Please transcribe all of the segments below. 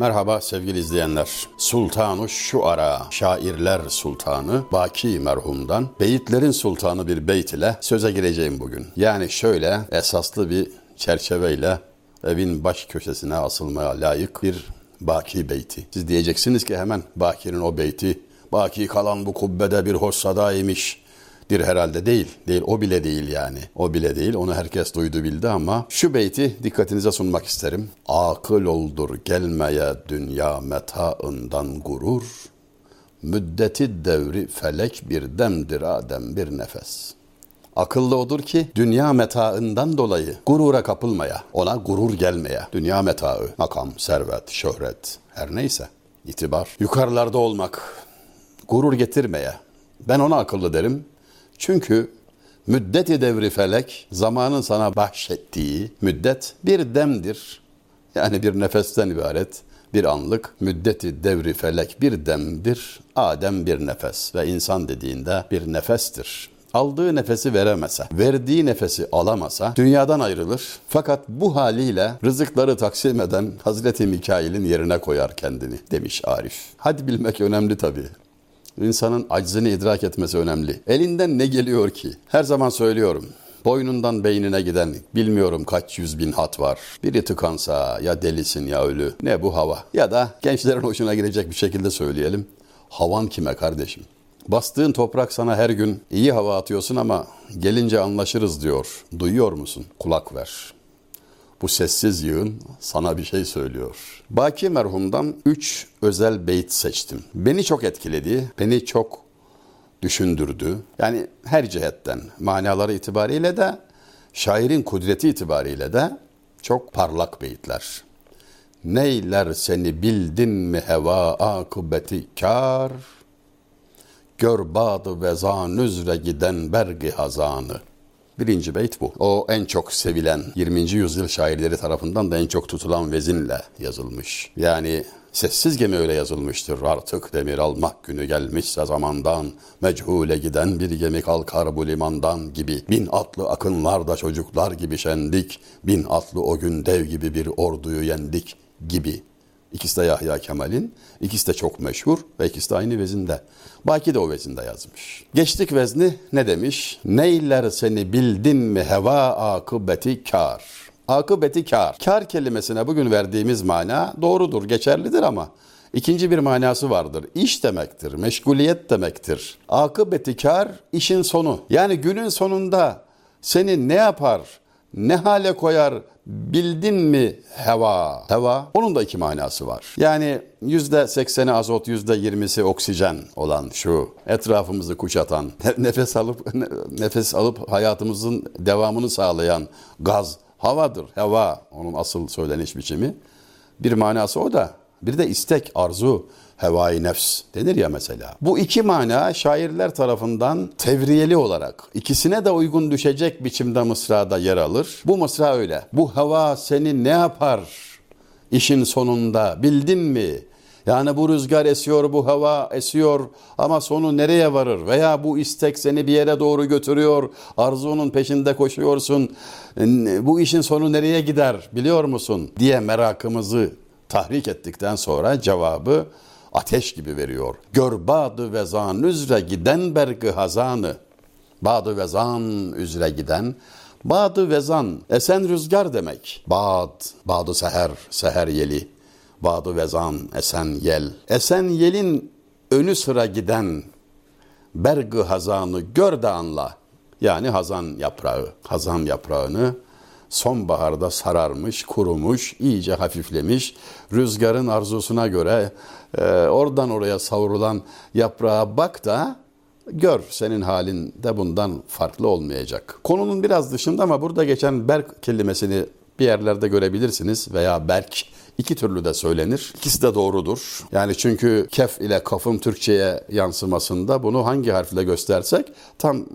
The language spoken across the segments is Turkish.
Merhaba sevgili izleyenler. Sultanu Şuara, şairler sultanı Baki merhumdan beyitlerin sultanı bir beyt ile söze gireceğim bugün. Yani şöyle esaslı bir çerçeveyle evin baş köşesine asılmaya layık bir Baki beyti. Siz diyeceksiniz ki hemen Baki'nin o beyti Baki kalan bu kubbede bir hoş sadaymış dir herhalde değil. Değil o bile değil yani. O bile değil. Onu herkes duydu bildi ama şu beyti dikkatinize sunmak isterim. Akıl oldur gelmeye dünya metaından gurur. Müddeti devri felek bir demdir adem bir nefes. Akıllı odur ki dünya metaından dolayı gurura kapılmaya, ona gurur gelmeye. Dünya metaı, makam, servet, şöhret, her neyse, itibar. Yukarılarda olmak, gurur getirmeye. Ben ona akıllı derim. Çünkü müddeti devri felek zamanın sana bahşettiği müddet bir demdir. Yani bir nefesten ibaret bir anlık müddeti devri felek bir demdir. Adem bir nefes ve insan dediğinde bir nefestir. Aldığı nefesi veremese, verdiği nefesi alamasa dünyadan ayrılır. Fakat bu haliyle rızıkları taksim eden Hazreti Mikail'in yerine koyar kendini demiş Arif. Hadi bilmek önemli tabii. İnsanın aczini idrak etmesi önemli. Elinden ne geliyor ki? Her zaman söylüyorum. Boynundan beynine giden bilmiyorum kaç yüz bin hat var. Biri tıkansa ya delisin ya ölü. Ne bu hava? Ya da gençlerin hoşuna girecek bir şekilde söyleyelim. Havan kime kardeşim? Bastığın toprak sana her gün iyi hava atıyorsun ama gelince anlaşırız diyor. Duyuyor musun? Kulak ver. Bu sessiz yığın sana bir şey söylüyor. Baki merhumdan üç özel beyt seçtim. Beni çok etkiledi, beni çok düşündürdü. Yani her cihetten, manaları itibariyle de, şairin kudreti itibariyle de çok parlak beyitler. Neyler seni bildin mi heva akıbeti kar, gör badı ve zan üzre giden bergi hazanı. Birinci beyt bu. O en çok sevilen 20. yüzyıl şairleri tarafından da en çok tutulan vezinle yazılmış. Yani sessiz gemi öyle yazılmıştır. Artık demir almak günü gelmişse zamandan, mechule giden bir gemi kalkar bu limandan gibi. Bin atlı akınlarda çocuklar gibi şendik, bin atlı o gün dev gibi bir orduyu yendik gibi. İkisi de Yahya Kemal'in, ikisi de çok meşhur ve ikisi de aynı vezinde. Baki de o vezinde yazmış. Geçtik vezni ne demiş? Neyler seni bildin mi heva akıbeti kar. Akıbeti kar. Kar kelimesine bugün verdiğimiz mana doğrudur, geçerlidir ama ikinci bir manası vardır. İş demektir, meşguliyet demektir. Akıbeti kar işin sonu. Yani günün sonunda seni ne yapar, ne hale koyar bildin mi heva? Heva onun da iki manası var. Yani yüzde sekseni azot, yüzde yirmisi oksijen olan şu etrafımızı kuşatan, nefes alıp nefes alıp hayatımızın devamını sağlayan gaz havadır. Heva onun asıl söyleniş biçimi. Bir manası o da. Bir de istek, arzu, hevai nefs denir ya mesela. Bu iki mana şairler tarafından tevriyeli olarak ikisine de uygun düşecek biçimde mısrada yer alır. Bu mısra öyle. Bu hava seni ne yapar işin sonunda bildin mi? Yani bu rüzgar esiyor, bu hava esiyor ama sonu nereye varır? Veya bu istek seni bir yere doğru götürüyor, arzunun peşinde koşuyorsun. Bu işin sonu nereye gider biliyor musun? diye merakımızı tahrik ettikten sonra cevabı ateş gibi veriyor. Gör badı ve zan üzre giden bergı hazanı. Badı ve zan üzre giden Badı ve zan esen rüzgar demek. Bad, badı seher, seher yeli. Badı ve zan esen yel. Esen yelin önü sıra giden bergı hazanı gör de anla. Yani hazan yaprağı. Hazan yaprağını sonbaharda sararmış, kurumuş, iyice hafiflemiş. Rüzgarın arzusuna göre e, oradan oraya savrulan yaprağa bak da gör senin halin de bundan farklı olmayacak. Konunun biraz dışında ama burada geçen berk kelimesini bir yerlerde görebilirsiniz veya berk iki türlü de söylenir. İkisi de doğrudur. Yani çünkü kef ile kafın Türkçe'ye yansımasında bunu hangi harfle göstersek tam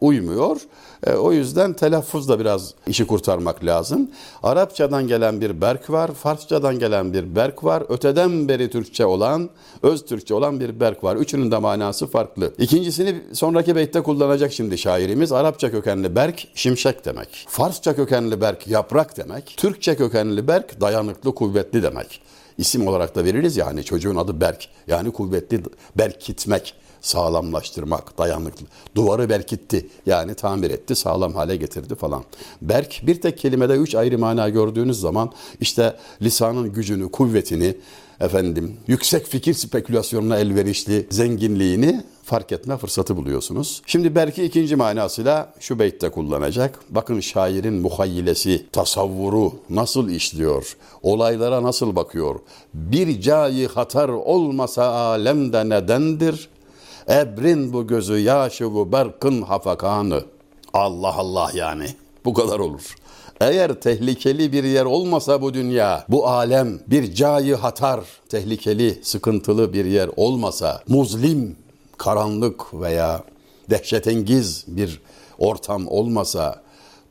uymuyor. E, o yüzden telaffuzda biraz işi kurtarmak lazım. Arapçadan gelen bir berk var, Farsçadan gelen bir berk var, öteden beri Türkçe olan, öz Türkçe olan bir berk var. Üçünün de manası farklı. İkincisini sonraki beytte kullanacak şimdi şairimiz. Arapça kökenli berk şimşek demek. Farsça kökenli berk yaprak demek. Türkçe kökenli berk dayanıklı, kuvvetli demek. isim olarak da veririz ya hani çocuğun adı Berk. Yani kuvvetli berkitmek, sağlamlaştırmak, dayanıklı. Duvarı berkitti yani tamir etti, sağlam hale getirdi falan. Berk bir tek kelimede üç ayrı mana gördüğünüz zaman işte lisanın gücünü, kuvvetini, efendim yüksek fikir spekülasyonuna elverişli zenginliğini fark etme fırsatı buluyorsunuz. Şimdi belki ikinci manasıyla şu beytte kullanacak. Bakın şairin muhayyilesi, tasavvuru nasıl işliyor, olaylara nasıl bakıyor. Bir cayı hatar olmasa alemde nedendir? Ebrin bu gözü yaşı bu berkın hafakanı. Allah Allah yani. Bu kadar olur. Eğer tehlikeli bir yer olmasa bu dünya, bu alem bir cayı hatar, tehlikeli, sıkıntılı bir yer olmasa, muzlim, karanlık veya dehşetengiz bir ortam olmasa,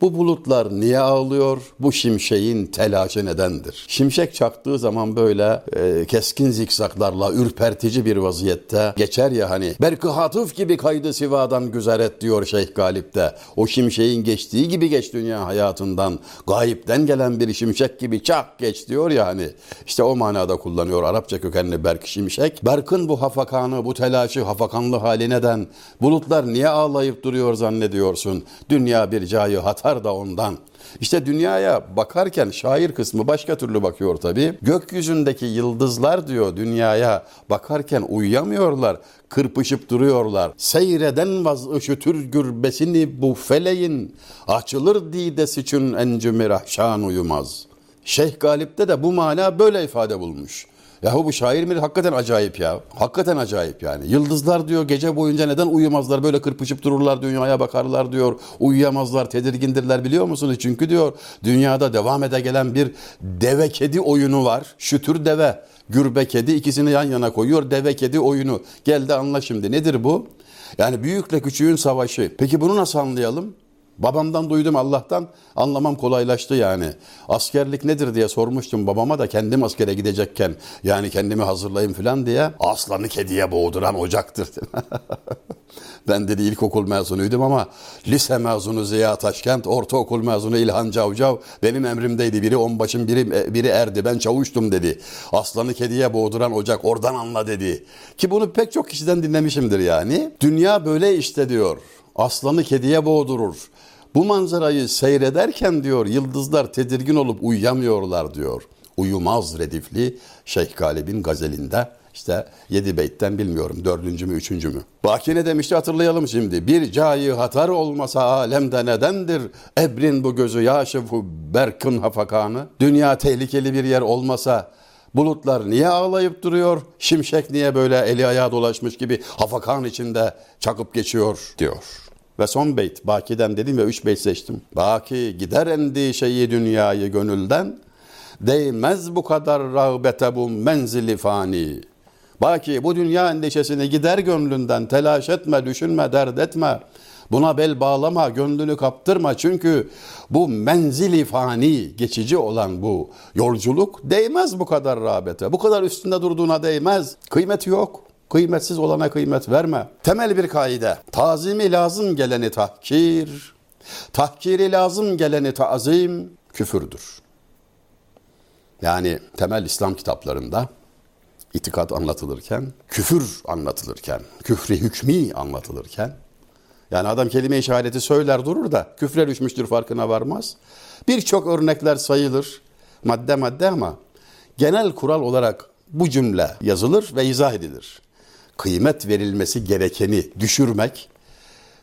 bu bulutlar niye ağlıyor? Bu şimşeğin telaşı nedendir? Şimşek çaktığı zaman böyle e, keskin zikzaklarla ürpertici bir vaziyette geçer ya hani. Berkı hatıf gibi kaydı sivadan güzel et diyor Şeyh Galip'te. O şimşeğin geçtiği gibi geç dünya hayatından. Gayipten gelen bir şimşek gibi çak geç diyor ya hani. İşte o manada kullanıyor Arapça kökenli Berk şimşek. Berk'ın bu hafakanı, bu telaşı, hafakanlı hali neden? Bulutlar niye ağlayıp duruyor zannediyorsun? Dünya bir cayı hata artar da ondan. İşte dünyaya bakarken şair kısmı başka türlü bakıyor tabii. Gökyüzündeki yıldızlar diyor dünyaya bakarken uyuyamıyorlar, kırpışıp duruyorlar. Seyreden vaz ışıtür gürbesini bu feleğin, açılır didesi için encümü rahşan uyumaz. Şeyh Galip'te de bu mana böyle ifade bulmuş. Yahu bu şair mi? Hakikaten acayip ya. Hakikaten acayip yani. Yıldızlar diyor gece boyunca neden uyumazlar? Böyle kırpışıp dururlar dünyaya bakarlar diyor. Uyuyamazlar, tedirgindirler biliyor musunuz? Çünkü diyor dünyada devam ede gelen bir deve kedi oyunu var. Şütür deve, gürbe kedi ikisini yan yana koyuyor. Deve kedi oyunu. Gel de anla şimdi. Nedir bu? Yani büyükle küçüğün savaşı. Peki bunu nasıl anlayalım? Babamdan duydum Allah'tan anlamam kolaylaştı yani. Askerlik nedir diye sormuştum babama da kendim askere gidecekken yani kendimi hazırlayayım falan diye. Aslanı kediye boğduran ocaktır. ben dedi ilkokul mezunuydum ama lise mezunu Ziya Taşkent, ortaokul mezunu İlhan Cavcav benim emrimdeydi. Biri onbaşın biri, biri erdi ben çavuştum dedi. Aslanı kediye boğduran ocak oradan anla dedi. Ki bunu pek çok kişiden dinlemişimdir yani. Dünya böyle işte diyor. Aslanı kediye boğdurur. Bu manzarayı seyrederken diyor yıldızlar tedirgin olup uyuyamıyorlar diyor. Uyumaz redifli Şeyh Galip'in gazelinde işte yedi beytten bilmiyorum dördüncü mü üçüncü mü. Baki ne demişti hatırlayalım şimdi. Bir cayı hatar olmasa alemde nedendir? Ebrin bu gözü yaşıfu berkın hafakanı. Dünya tehlikeli bir yer olmasa Bulutlar niye ağlayıp duruyor? Şimşek niye böyle eli ayağı dolaşmış gibi hafakan içinde çakıp geçiyor diyor. Ve son beyt Baki'den dedim ya üç beyt seçtim. Baki gider endişeyi dünyayı gönülden. Değmez bu kadar rağbete bu menzili fani. Baki bu dünya endişesini gider gönlünden. Telaş etme, düşünme, dert etme. Buna bel bağlama, gönlünü kaptırma. Çünkü bu menzili fani, geçici olan bu yolculuk değmez bu kadar rağbete. Bu kadar üstünde durduğuna değmez. Kıymeti yok. Kıymetsiz olana kıymet verme. Temel bir kaide. Tazimi lazım geleni tahkir, tahkiri lazım geleni tazim küfürdür. Yani temel İslam kitaplarında itikat anlatılırken, küfür anlatılırken, küfri hükmi anlatılırken, yani adam kelime işareti söyler durur da küfre düşmüştür farkına varmaz. Birçok örnekler sayılır madde madde ama genel kural olarak bu cümle yazılır ve izah edilir kıymet verilmesi gerekeni düşürmek,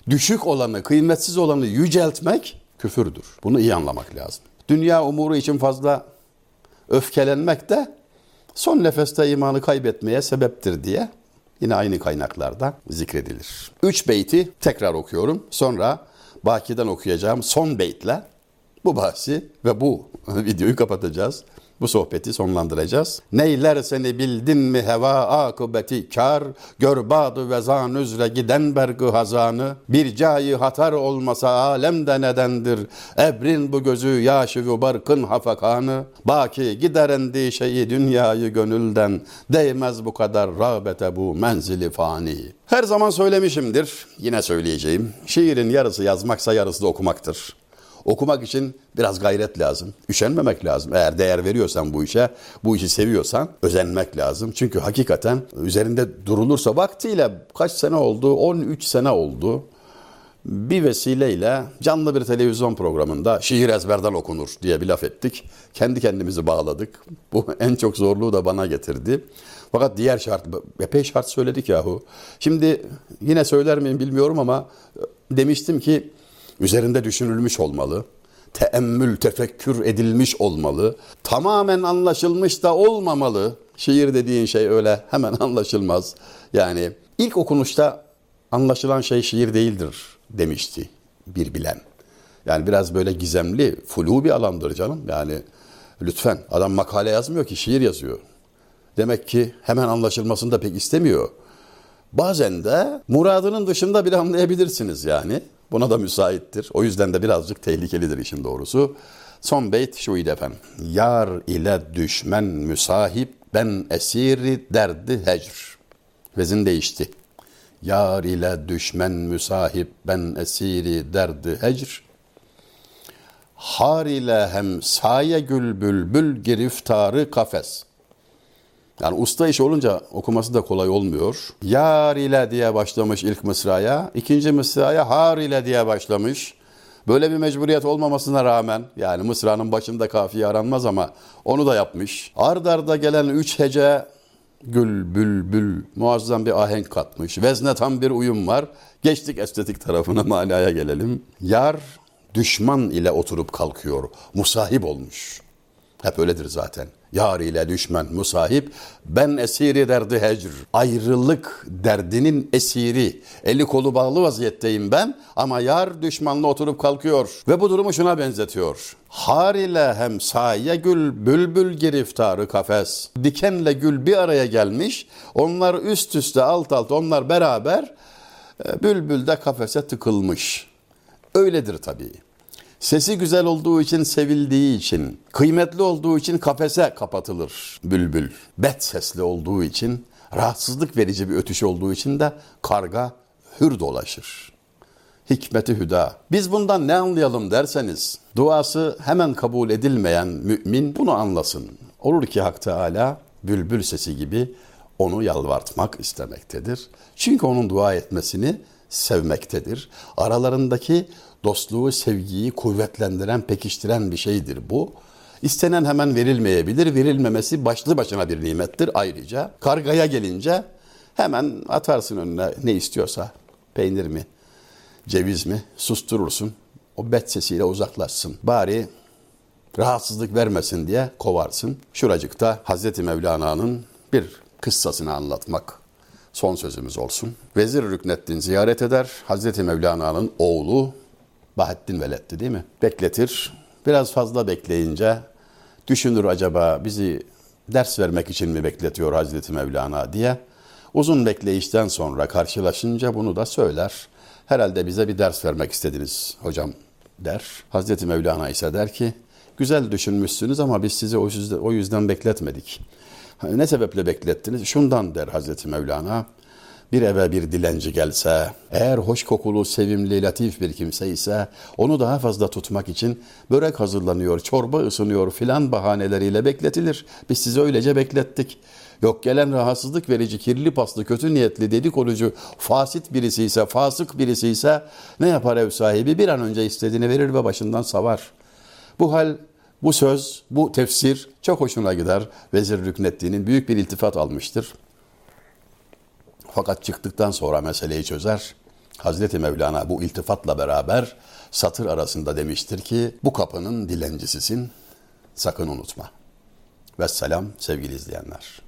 düşük olanı, kıymetsiz olanı yüceltmek küfürdür. Bunu iyi anlamak lazım. Dünya umuru için fazla öfkelenmek de son nefeste imanı kaybetmeye sebeptir diye yine aynı kaynaklarda zikredilir. Üç beyti tekrar okuyorum. Sonra Baki'den okuyacağım son beytle bu bahsi ve bu videoyu kapatacağız bu sohbeti sonlandıracağız. Neyler seni bildin mi heva akıbeti kar, gör badı ve zan üzre giden bergı hazanı, bir cayı hatar olmasa alemde nedendir, ebrin bu gözü yaşı ve barkın hafakanı, baki gider endişeyi dünyayı gönülden, değmez bu kadar rağbete bu menzili fani. Her zaman söylemişimdir, yine söyleyeceğim, şiirin yarısı yazmaksa yarısı da okumaktır. Okumak için biraz gayret lazım. Üşenmemek lazım. Eğer değer veriyorsan bu işe, bu işi seviyorsan özenmek lazım. Çünkü hakikaten üzerinde durulursa vaktiyle kaç sene oldu? 13 sene oldu. Bir vesileyle canlı bir televizyon programında şiir ezberden okunur diye bir laf ettik. Kendi kendimizi bağladık. Bu en çok zorluğu da bana getirdi. Fakat diğer şart, epey şart söyledik yahu. Şimdi yine söyler miyim bilmiyorum ama demiştim ki üzerinde düşünülmüş olmalı. Teemmül, tefekkür edilmiş olmalı. Tamamen anlaşılmış da olmamalı. Şiir dediğin şey öyle hemen anlaşılmaz. Yani ilk okunuşta anlaşılan şey şiir değildir demişti bir bilen. Yani biraz böyle gizemli, flu bir alandır canım. Yani lütfen adam makale yazmıyor ki şiir yazıyor. Demek ki hemen anlaşılmasını da pek istemiyor. Bazen de muradının dışında bile anlayabilirsiniz yani. Buna da müsaittir. O yüzden de birazcık tehlikelidir işin doğrusu. Son beyt şuydu efendim. Yar ile düşmen müsahip ben esiri derdi hecr. Vezin değişti. Yar ile düşmen müsahip ben esiri derdi hecr. Har ile hem saye gül bülbül giriftarı kafes.'' Yani usta iş olunca okuması da kolay olmuyor. Yar ile diye başlamış ilk mısraya, ikinci mısraya har ile diye başlamış. Böyle bir mecburiyet olmamasına rağmen yani mısranın başında kafiye aranmaz ama onu da yapmış. Ard arda gelen üç hece gül bülbül muazzam bir ahenk katmış. Vezne tam bir uyum var. Geçtik estetik tarafına manaya gelelim. Yar düşman ile oturup kalkıyor. Musahip olmuş. Hep öyledir zaten. Yar ile düşman musahip, ben esiri derdi hecr. Ayrılık derdinin esiri. Eli kolu bağlı vaziyetteyim ben ama yar düşmanla oturup kalkıyor. Ve bu durumu şuna benzetiyor. Har ile hem saye gül, bülbül giriftarı kafes. Dikenle gül bir araya gelmiş. Onlar üst üste alt alt onlar beraber e, bülbül de kafese tıkılmış. Öyledir tabii. Sesi güzel olduğu için, sevildiği için, kıymetli olduğu için kafese kapatılır bülbül. Bet sesli olduğu için, rahatsızlık verici bir ötüş olduğu için de karga hür dolaşır. Hikmeti hüda. Biz bundan ne anlayalım derseniz, duası hemen kabul edilmeyen mümin bunu anlasın. Olur ki Hak Teala bülbül sesi gibi onu yalvartmak istemektedir. Çünkü onun dua etmesini sevmektedir. Aralarındaki dostluğu, sevgiyi kuvvetlendiren, pekiştiren bir şeydir bu. İstenen hemen verilmeyebilir. Verilmemesi başlı başına bir nimettir ayrıca. Kargaya gelince hemen atarsın önüne ne istiyorsa. Peynir mi, ceviz mi susturursun. O bet sesiyle uzaklaşsın. Bari rahatsızlık vermesin diye kovarsın. Şuracıkta Hazreti Mevlana'nın bir kıssasını anlatmak son sözümüz olsun. Vezir Rükneddin ziyaret eder. Hazreti Mevlana'nın oğlu Bahattin Veled'di değil mi? Bekletir. Biraz fazla bekleyince düşünür acaba bizi ders vermek için mi bekletiyor Hazreti Mevlana diye. Uzun bekleyişten sonra karşılaşınca bunu da söyler. Herhalde bize bir ders vermek istediniz hocam der. Hazreti Mevlana ise der ki güzel düşünmüşsünüz ama biz sizi o yüzden, o yüzden bekletmedik. Ne sebeple beklettiniz? Şundan der Hazreti Mevlana bir eve bir dilenci gelse, eğer hoş kokulu, sevimli, latif bir kimse ise onu daha fazla tutmak için börek hazırlanıyor, çorba ısınıyor filan bahaneleriyle bekletilir. Biz sizi öylece beklettik. Yok gelen rahatsızlık verici, kirli paslı, kötü niyetli, dedikoducu, fasit birisi ise, fasık birisi ise ne yapar ev sahibi? Bir an önce istediğini verir ve başından savar. Bu hal bu söz, bu tefsir çok hoşuna gider. Vezir Rüknettin'in büyük bir iltifat almıştır. Fakat çıktıktan sonra meseleyi çözer. Hazreti Mevlana bu iltifatla beraber satır arasında demiştir ki bu kapının dilencisisin sakın unutma. Vesselam sevgili izleyenler.